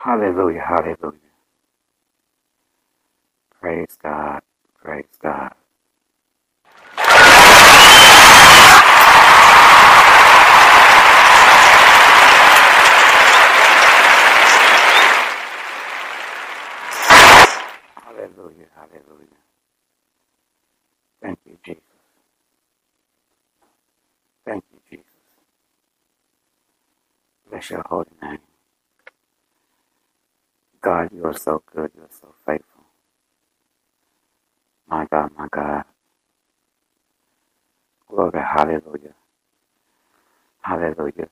Hallelujah, hallelujah. Praise God, praise God. Hallelujah, hallelujah. Thank you, Jesus. Thank you, Jesus. Bless your holy name. God, you are so good. You are so faithful. My God, my God. Glory, hallelujah. Hallelujah.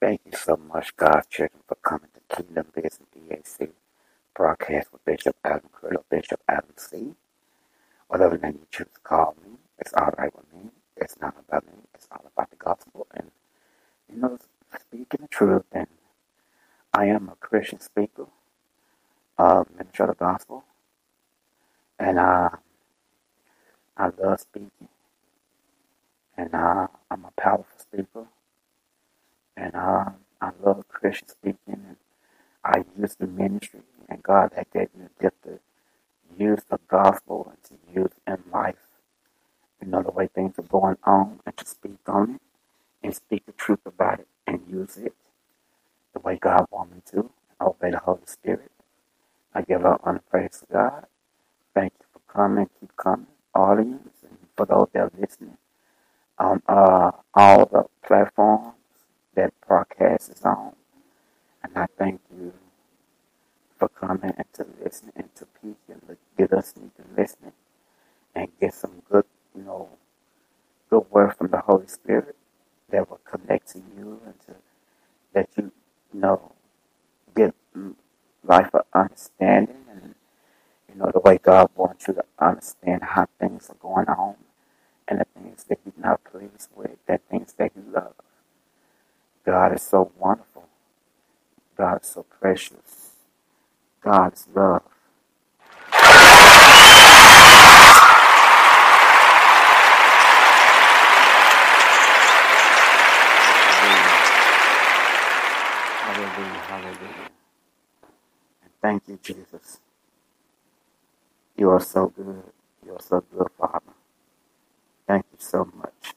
Thank you so much, God, children, for coming to Kingdom Business BAC broadcast with Bishop Adam Criddle, Bishop Adam C. Whatever name you choose to call me, it's all right with me. It's not about me. It's all about the gospel and, you know, speaking the truth. And I am a Christian speaker, uh, minister of the gospel. And uh, I love speaking. And uh, I'm a powerful speaker. And uh, I love Christian speaking. And I use the ministry. And God that gave me the gift to use the gospel and to use in life. You know, the way things are going on and to speak on it and speak the truth about it and use it the way God wants me to and obey the Holy Spirit. I give up on praise God. Thank you for coming. Keep coming, audience, and for those that are listening on uh, all the platforms that broadcast is on. And I thank you for coming and to listen and to peek and get us into listening and get some good, you know, good word from the Holy Spirit that will connect to you and to that you, you know get life of understanding and you know the way God wants you to understand how things are going on and the things that He's not pleased with, the things that He loves. God is so wonderful. God is so precious. God is love. Hallelujah, hallelujah. Thank you, Jesus. You are so good. You are so good, Father. Thank you so much.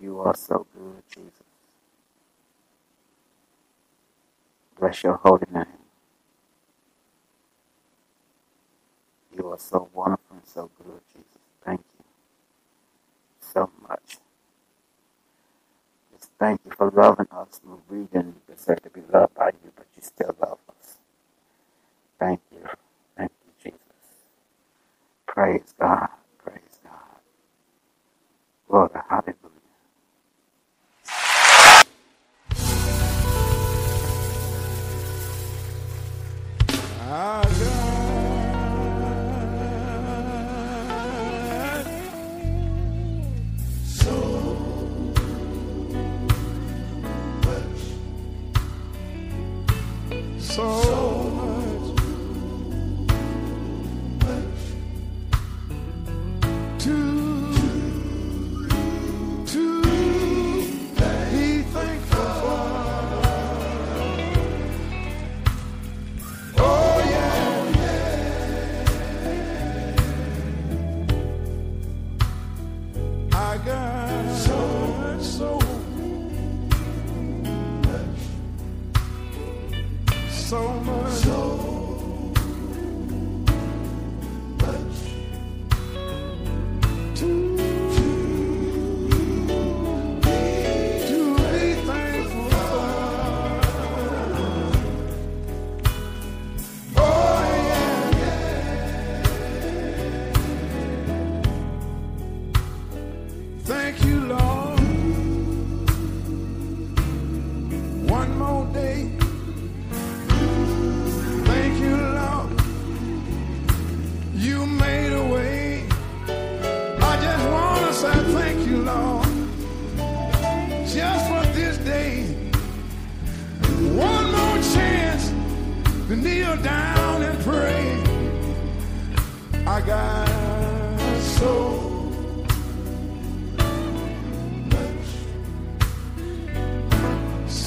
You are so good, Jesus. Bless your holy name. You are so wonderful and so good, Jesus. Thank you so much. Thank you for loving us when we didn't deserve to be loved by you, but you still love us. Thank you. Thank you, Jesus. Praise God. Praise God. Lord, hallelujah. Ah, soul.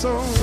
so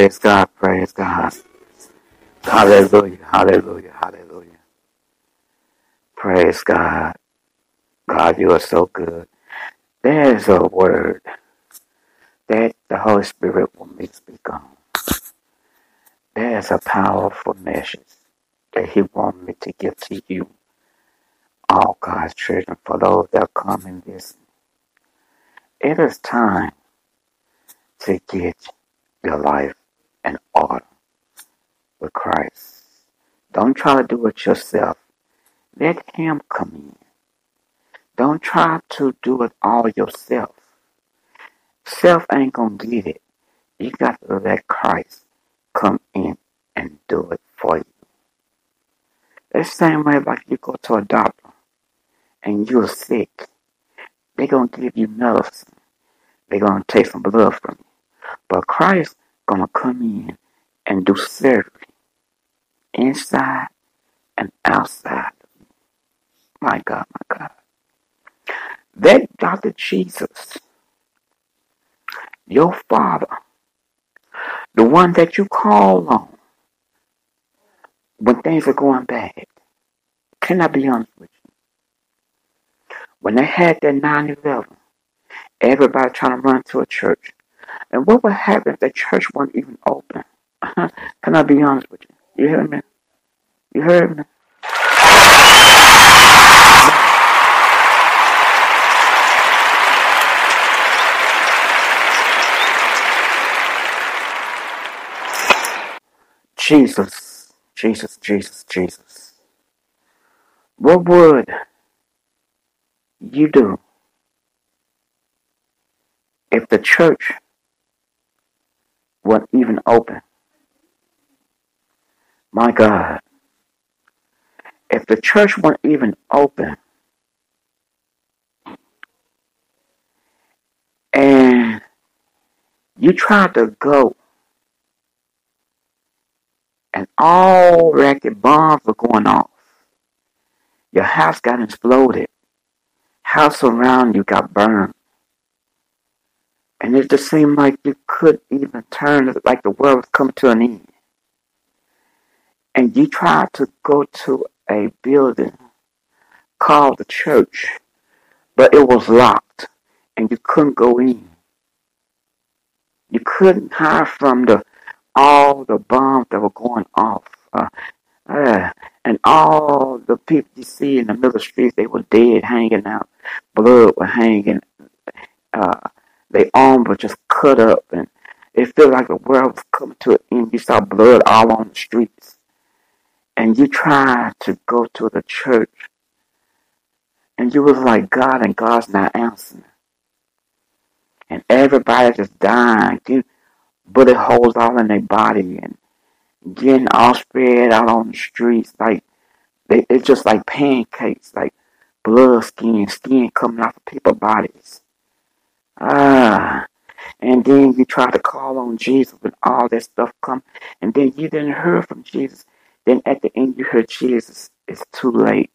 praise God, praise God. Hallelujah, hallelujah, hallelujah. Praise God. God, you are so good. There's a word that the Holy Spirit will me speak on. There's a powerful message that He wants me to give to you, all God's children, for those that come in this. It is time to get your life in order with Christ. Don't try to do it yourself. Let Him come in. Don't try to do it all yourself. Self ain't gonna get it. You got to let Christ come in and do it for you. The same way like you go to a doctor and you're sick, they're gonna give you medicine. They're gonna take some blood from you. But Christ gonna come in and do surgery inside and outside. My God, my God. That Dr. Jesus, your Father, the one that you call on when things are going bad, can I be honest with you? When they had that 9 11, everybody trying to run to a church. And what would happen if the church wasn't even open? Uh-huh. can I be honest with you? You hear me? You heard me? Jesus, Jesus, Jesus, Jesus. What would you do if the church wasn't even open? My God. If the church weren't even open and you tried to go and all racket bombs were going off, your house got exploded, house around you got burned, and it just seemed like you couldn't even turn, like the world was coming to an end. And you tried to go to a building called the church, but it was locked and you couldn't go in. You couldn't hide from the all the bombs that were going off. Uh, uh, and all the people you see in the middle of the streets, they were dead, hanging out. Blood was hanging. Uh, their arms were just cut up, and it felt like the world was coming to an end. You saw blood all on the streets and you tried to go to the church and you was like God and God's not answering. And everybody just dying, getting bullet holes all in their body and getting all spread out on the streets. Like they, it's just like pancakes, like blood skin, skin coming off of people's bodies. Ah. And then you try to call on Jesus when all that stuff come, and then you didn't hear from Jesus. Then at the end, you heard Jesus, it's too late.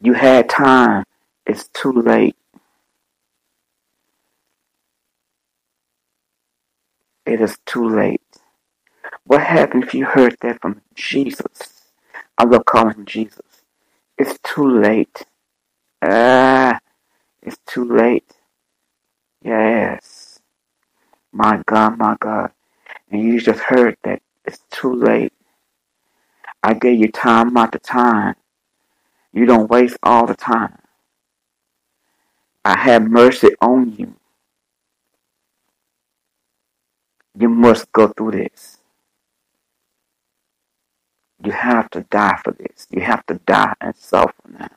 You had time, it's too late. It is too late. What happened if you heard that from Jesus? I love calling him Jesus. It's too late. Ah, it's too late. Yes. My God, my God. And you just heard that it's too late. I gave you time after time. You don't waste all the time. I have mercy on you. You must go through this. You have to die for this. You have to die and suffer now.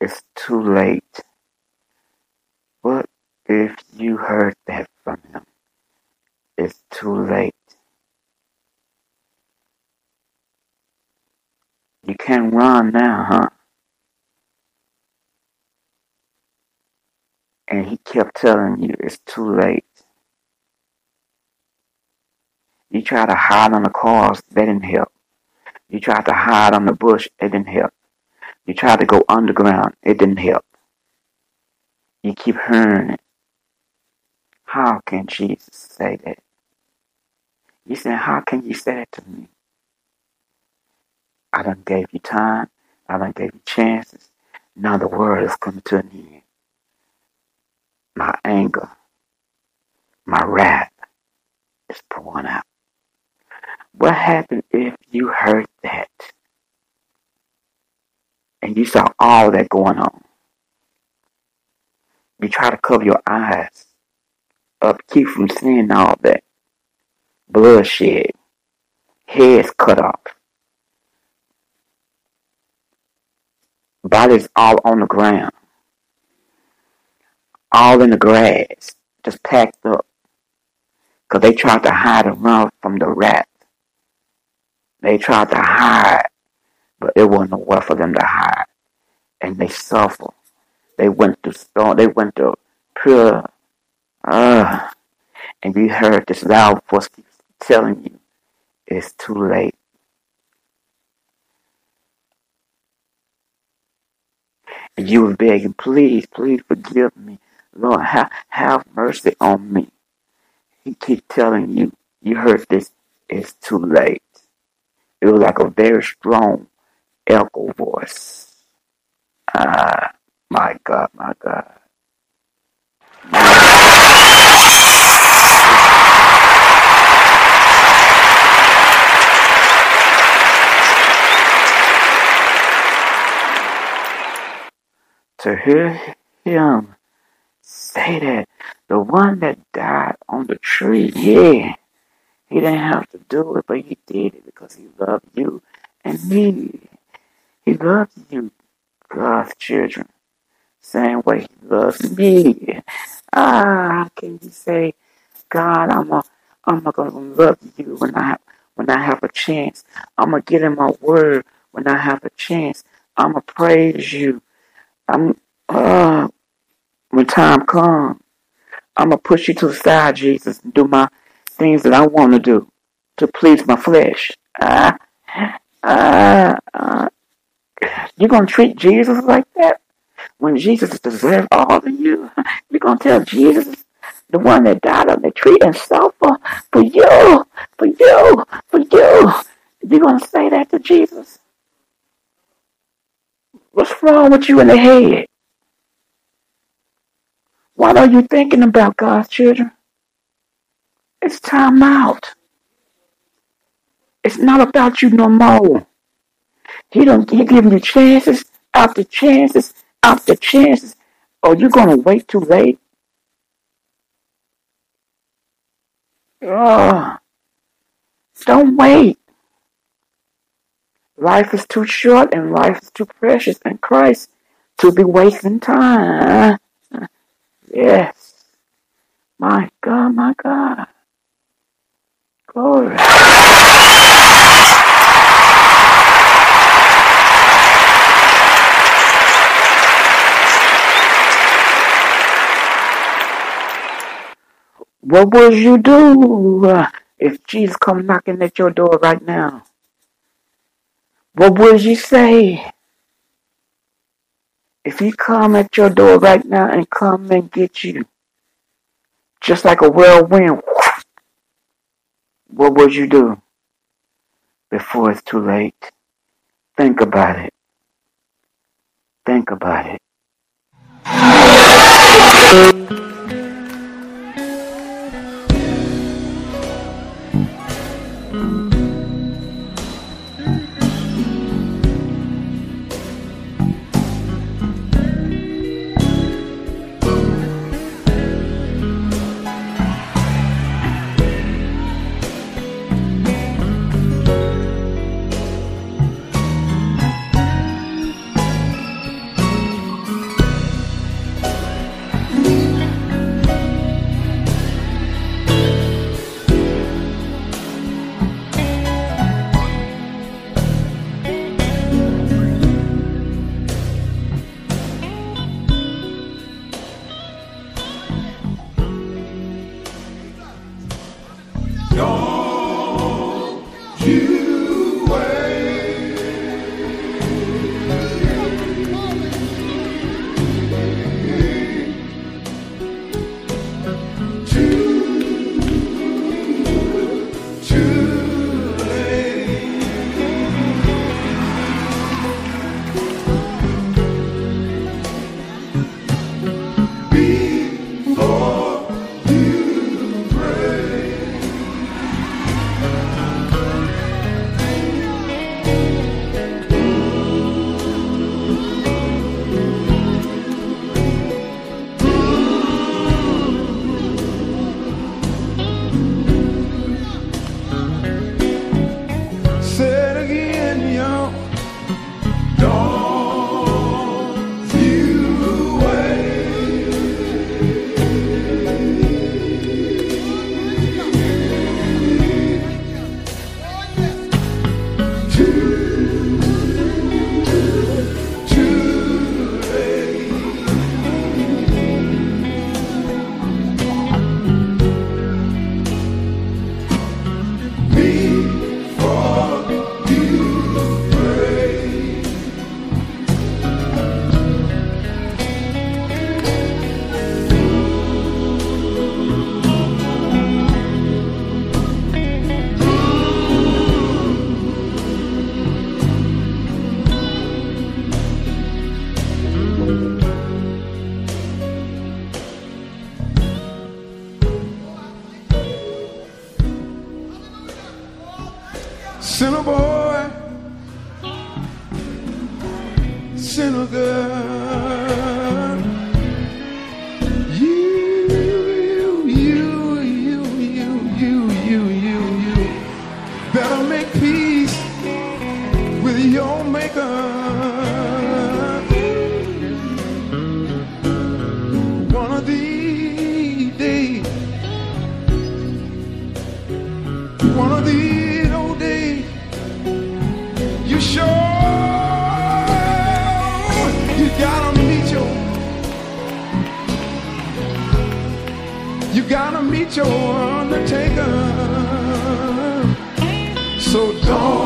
It's too late. What if you heard that from him? It's too late. You can't run now, huh? And he kept telling you it's too late. You try to hide on the cars, that didn't help. You tried to hide on the bush, it didn't help. You tried to go underground, it didn't help. You keep hearing it. How can Jesus say that? You say, how can you say that to me? I done gave you time. I done gave you chances. Now the world is coming to an end. My anger, my wrath is pouring out. What happened if you heard that and you saw all that going on? You try to cover your eyes up, keep from seeing all that bloodshed, heads cut off, bodies all on the ground, all in the grass, just packed up, because they tried to hide and run from the rat. They tried to hide, but it wasn't nowhere for them to hide, and they suffered. They went to storm. They went to pure. Uh, and you heard this loud voice telling you it's too late. And you were begging, please, please forgive me. Lord, have, have mercy on me. He keep telling you, you heard this, it's too late. It was like a very strong echo voice. Ah, my God, my God. To hear him say that, the one that died on the tree, yeah, he didn't have to do it, but he did it because he loved you and me. He loves you, God's children, same way he loves me. Ah, can you say, God, I'm a, I'm a gonna love you when I have, when I have a chance. I'm gonna get in my word when I have a chance. I'm gonna praise you. I'm, uh, when time comes, I'm gonna push you to the side, Jesus, and do my things that I want to do to please my flesh. Ah, ah, ah. You gonna treat Jesus like that? When Jesus deserves all of you, you're gonna tell Jesus, the one that died on the tree and suffered for you, for you, for you. You gonna say that to Jesus? What's wrong with you in the head? What are you thinking about, God's children? It's time out. It's not about you no more. He don't he giving you chances after chances after chances. Are you gonna wait too late? Oh, don't wait. Life is too short and life is too precious in Christ to be wasting time. Yes. My God, my God. Glory. What would you do uh, if Jesus come knocking at your door right now? What would you say if he come at your door right now and come and get you? Just like a whirlwind, what would you do before it's too late? Think about it. Think about it. peace with your maker. One of these days, one of these old days, you sure you gotta meet your, you gotta meet your undertaker go.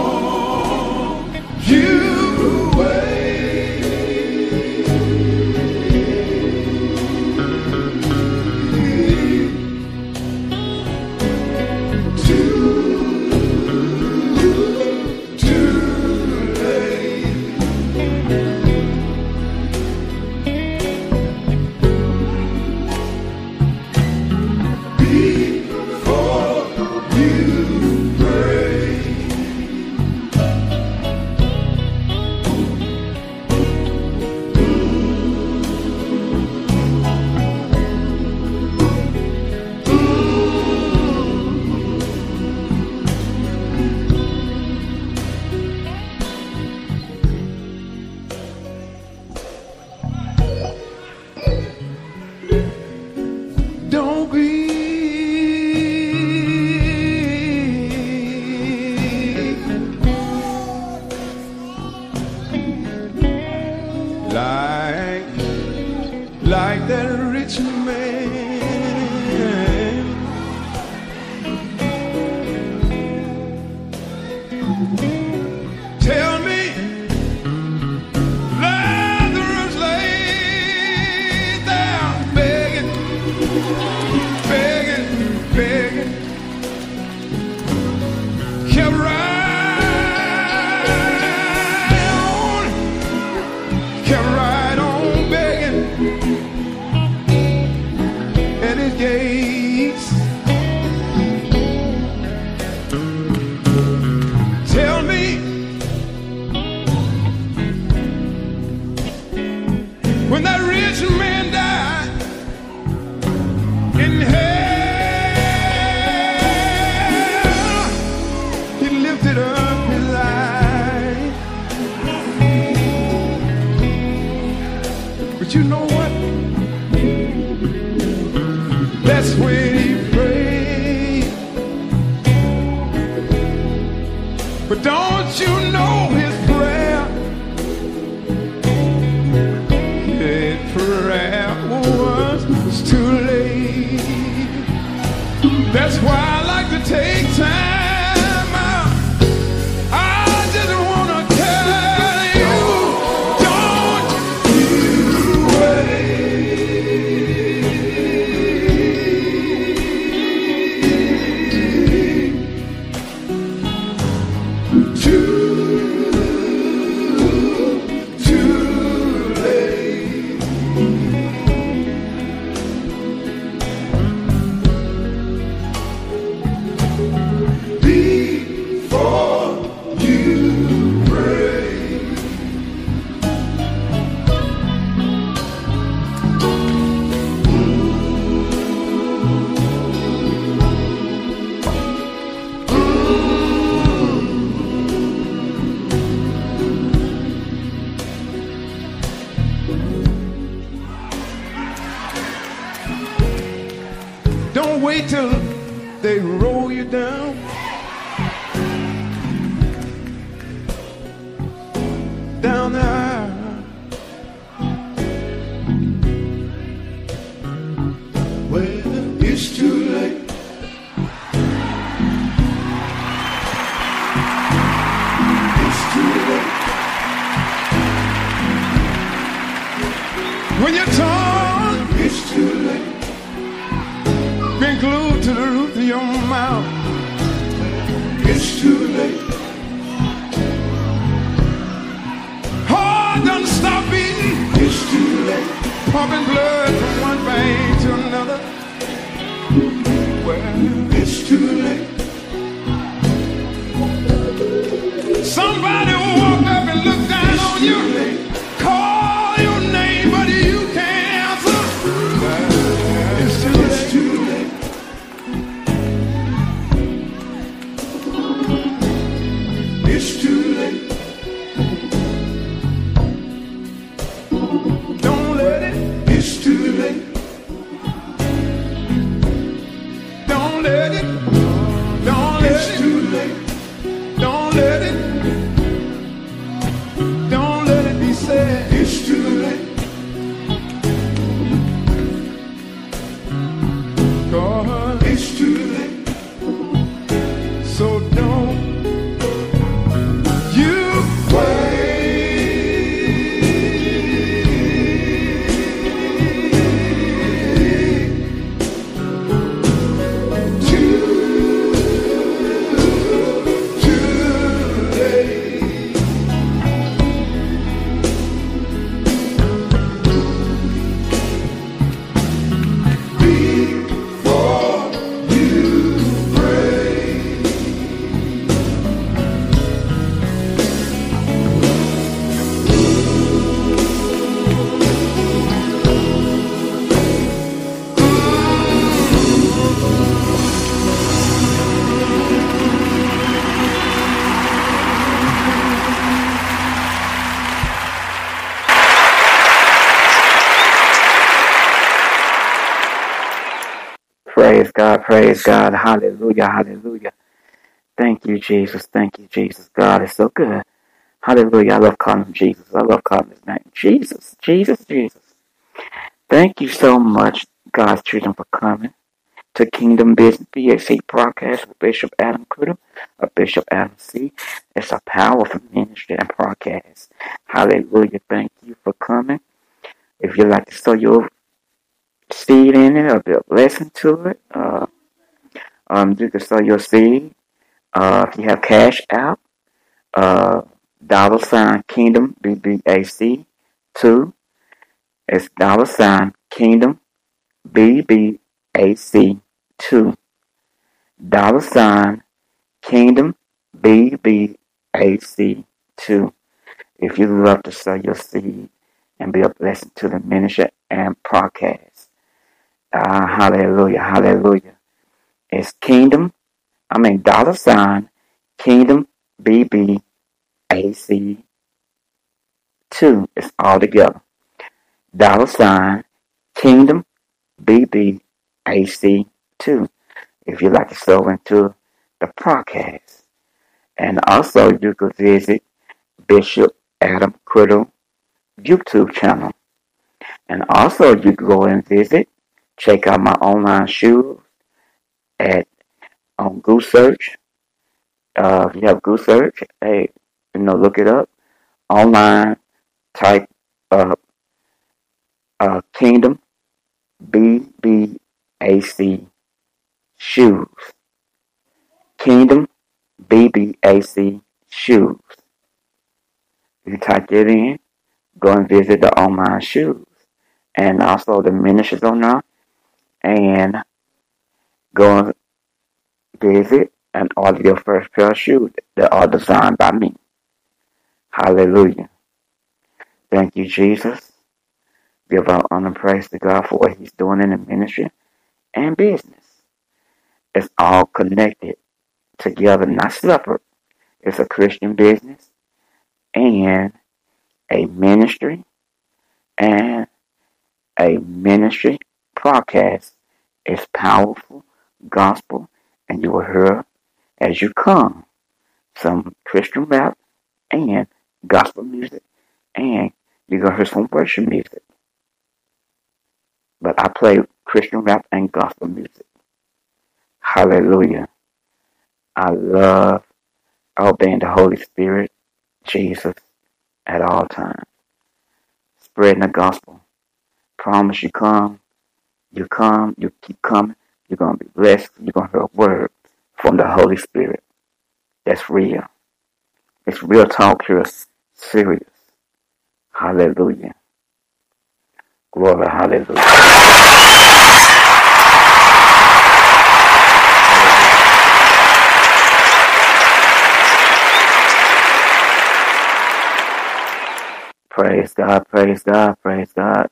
lifted up. wait till they roll you down. Praise God, praise God, hallelujah, hallelujah. Thank you, Jesus, thank you, Jesus. God is so good. Hallelujah. I love calling him Jesus. I love calling his name. Jesus, Jesus, Jesus. Thank you so much, God's children, for coming to Kingdom Business BAC broadcast with Bishop Adam Criddle of Bishop Adam C. It's a powerful ministry and broadcast. Hallelujah. Thank you for coming. If you'd like to sow your seed in it or be a blessing to it, uh, um, you can sow your seed. Uh, if you have Cash App, uh, dollar sign Kingdom BBAC two. It's dollar sign Kingdom BBAC two. Dollar sign Kingdom BBAC two. If you love to sow your seed and be a blessing to the ministry and podcast. Uh, hallelujah, hallelujah. It's Kingdom, I mean dollar sign Kingdom BBAC two. It's all together. Dollar sign Kingdom BBAC two. If you'd like to sow into the podcast. And also you could visit Bishop Adam Criddle YouTube channel. And also you go and visit, check out my online shoes at on Google Search. Uh, if you have Google Search, hey, you know, look it up online. Type up uh, Kingdom BBAC shoes. Kingdom BBAC shoes. If you type that in, go and visit the online shoes and also the ministries on and go visit and order your first pair of shoes that are designed by me. Hallelujah. Thank you, Jesus. Give our honor and praise to God for what He's doing in the ministry and business. It's all connected together, not separate. It's a Christian business and a ministry and a ministry podcast. is powerful gospel, and you will hear as you come some Christian rap and gospel music, and you're gonna hear some worship music. But I play Christian rap and gospel music. Hallelujah. I love obeying the Holy Spirit, Jesus, at all times. Spreading the gospel. Promise you come, you come, you keep coming, you're going to be blessed, you're going to hear a word from the Holy Spirit. That's real. It's real talk here, serious. Hallelujah. Glory, hallelujah. Praise God, praise God, praise God.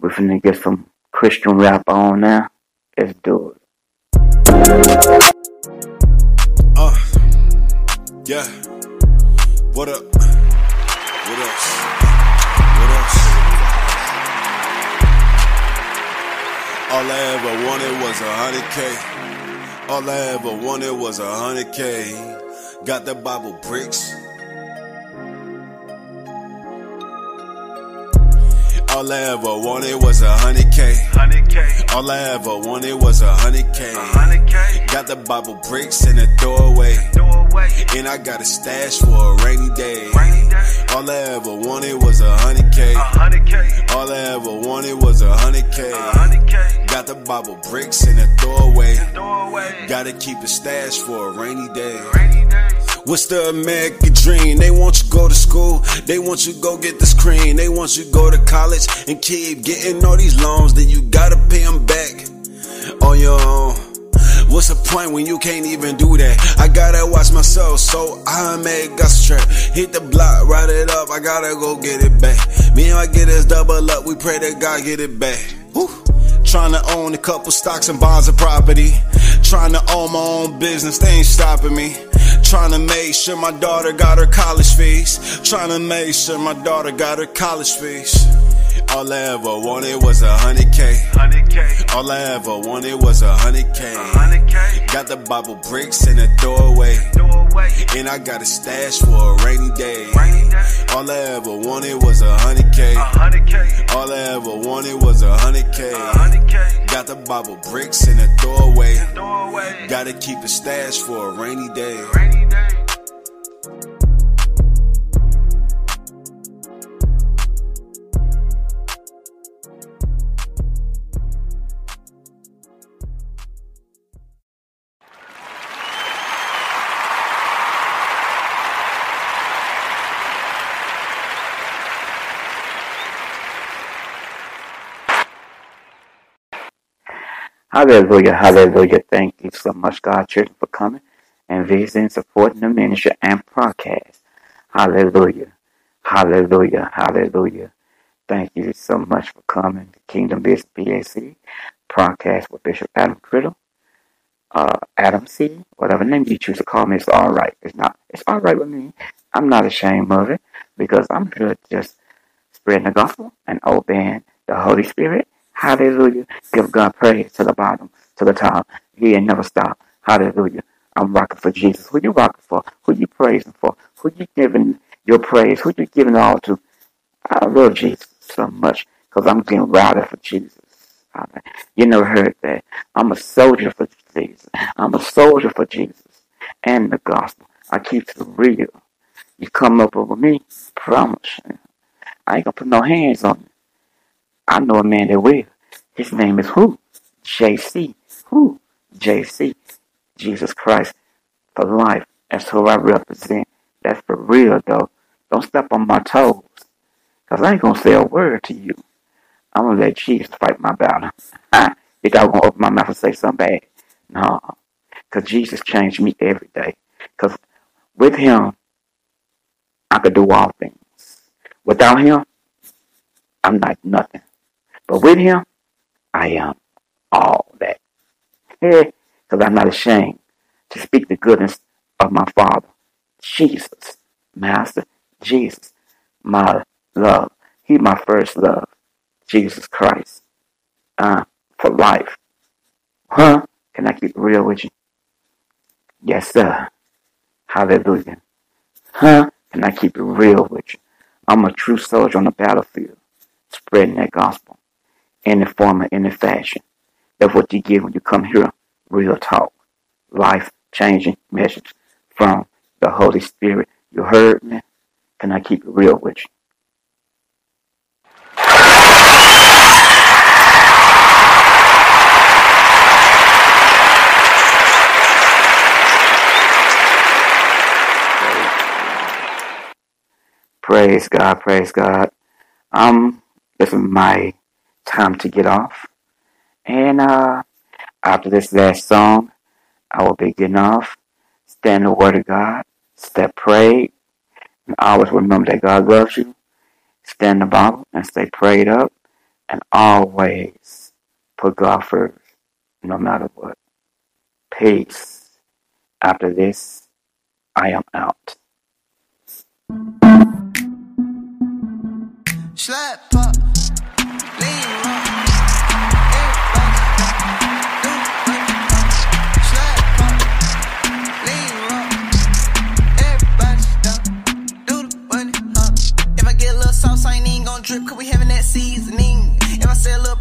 We're finna get some Christian rap on now. Let's do it. Uh, yeah. What up? What else? What else? All I ever wanted was a hundred K. All I ever wanted was a hundred K. Got the Bible bricks. All I ever wanted was a hundred K. All I ever wanted was a hundred K. Got the Bible bricks in the doorway. And I got a stash for a rainy day. All I ever wanted was a hundred K. A hundred K, All I ever wanted was a hundred K. a hundred K, Got the Bible bricks in the doorway. doorway, Gotta keep a stash for a rainy day. What's the American dream? They want you go to school. They want you go get this cream. They want you go to college and keep getting all these loans. Then you gotta pay them back on your own. What's the point when you can't even do that? I gotta watch myself, so I made gus trap. Hit the block, ride it up. I gotta go get it back. Me and my get us double up. We pray that God get it back. Woo. Trying to own a couple stocks and bonds and property. Trying to own my own business, they ain't stopping me. Trying to make sure my daughter got her college fees. Trying to make sure my daughter got her college fees. All I ever wanted was a hundred K. All I ever wanted was a hundred K. Got the Bible bricks in the doorway. And I got a stash for a rainy day. All I ever wanted was a hundred K. A hundred K, All I ever wanted was a hundred K. a hundred K, Got the Bible bricks in the doorway. doorway, Gotta keep a stash for a rainy day. Hallelujah, hallelujah. Thank you so much, God Church, for coming and visiting, supporting the ministry and podcast. Hallelujah, hallelujah, hallelujah. Thank you so much for coming to Kingdom Business BAC podcast with Bishop Adam Criddle. Uh, Adam C, whatever name you choose to call me, it's all right. It's not, it's all right with me. I'm not ashamed of it because I'm here just spreading the gospel and obeying the Holy Spirit. Hallelujah. Give God praise to the bottom, to the top. He ain't never stop. Hallelujah. I'm rocking for Jesus. Who you rocking for? Who you praising for? Who you giving your praise? Who you giving all to? I love Jesus so much because I'm getting routed for Jesus. You never heard that. I'm a soldier for Jesus. I'm a soldier for Jesus and the gospel. I keep it real. You come up over me, promise. I ain't gonna put no hands on you. I know a man that will. His name is who? JC. Who? JC. Jesus Christ for life. That's who I represent. That's for real though. Don't step on my toes. Cause I ain't gonna say a word to you. I'm gonna let Jesus fight my battle. Think I'm gonna open my mouth and say something bad. No. Cause Jesus changed me every day. Cause with him, I could do all things. Without him, I'm not nothing. But with him, I am all that. Because I'm not ashamed to speak the goodness of my Father, Jesus, Master Jesus, my love. He my first love, Jesus Christ. Uh, for life. Huh? Can I keep real with you? Yes, sir. Hallelujah. Huh? Can I keep it real with you? I'm a true soldier on the battlefield, spreading that gospel the form or the fashion. That's what you get when you come here. Real talk. Life changing message from the Holy Spirit. You heard me? Can I keep it real with you? Praise God, praise God. Um, this is my time to get off. And uh after this last song, I will be getting off. Stand the word of God. Step pray. And always remember that God loves you. Stand the Bible and stay prayed up. And always put God first, no matter what. Peace. After this, I am out. Slap even cause we having that seasoning. If I say a little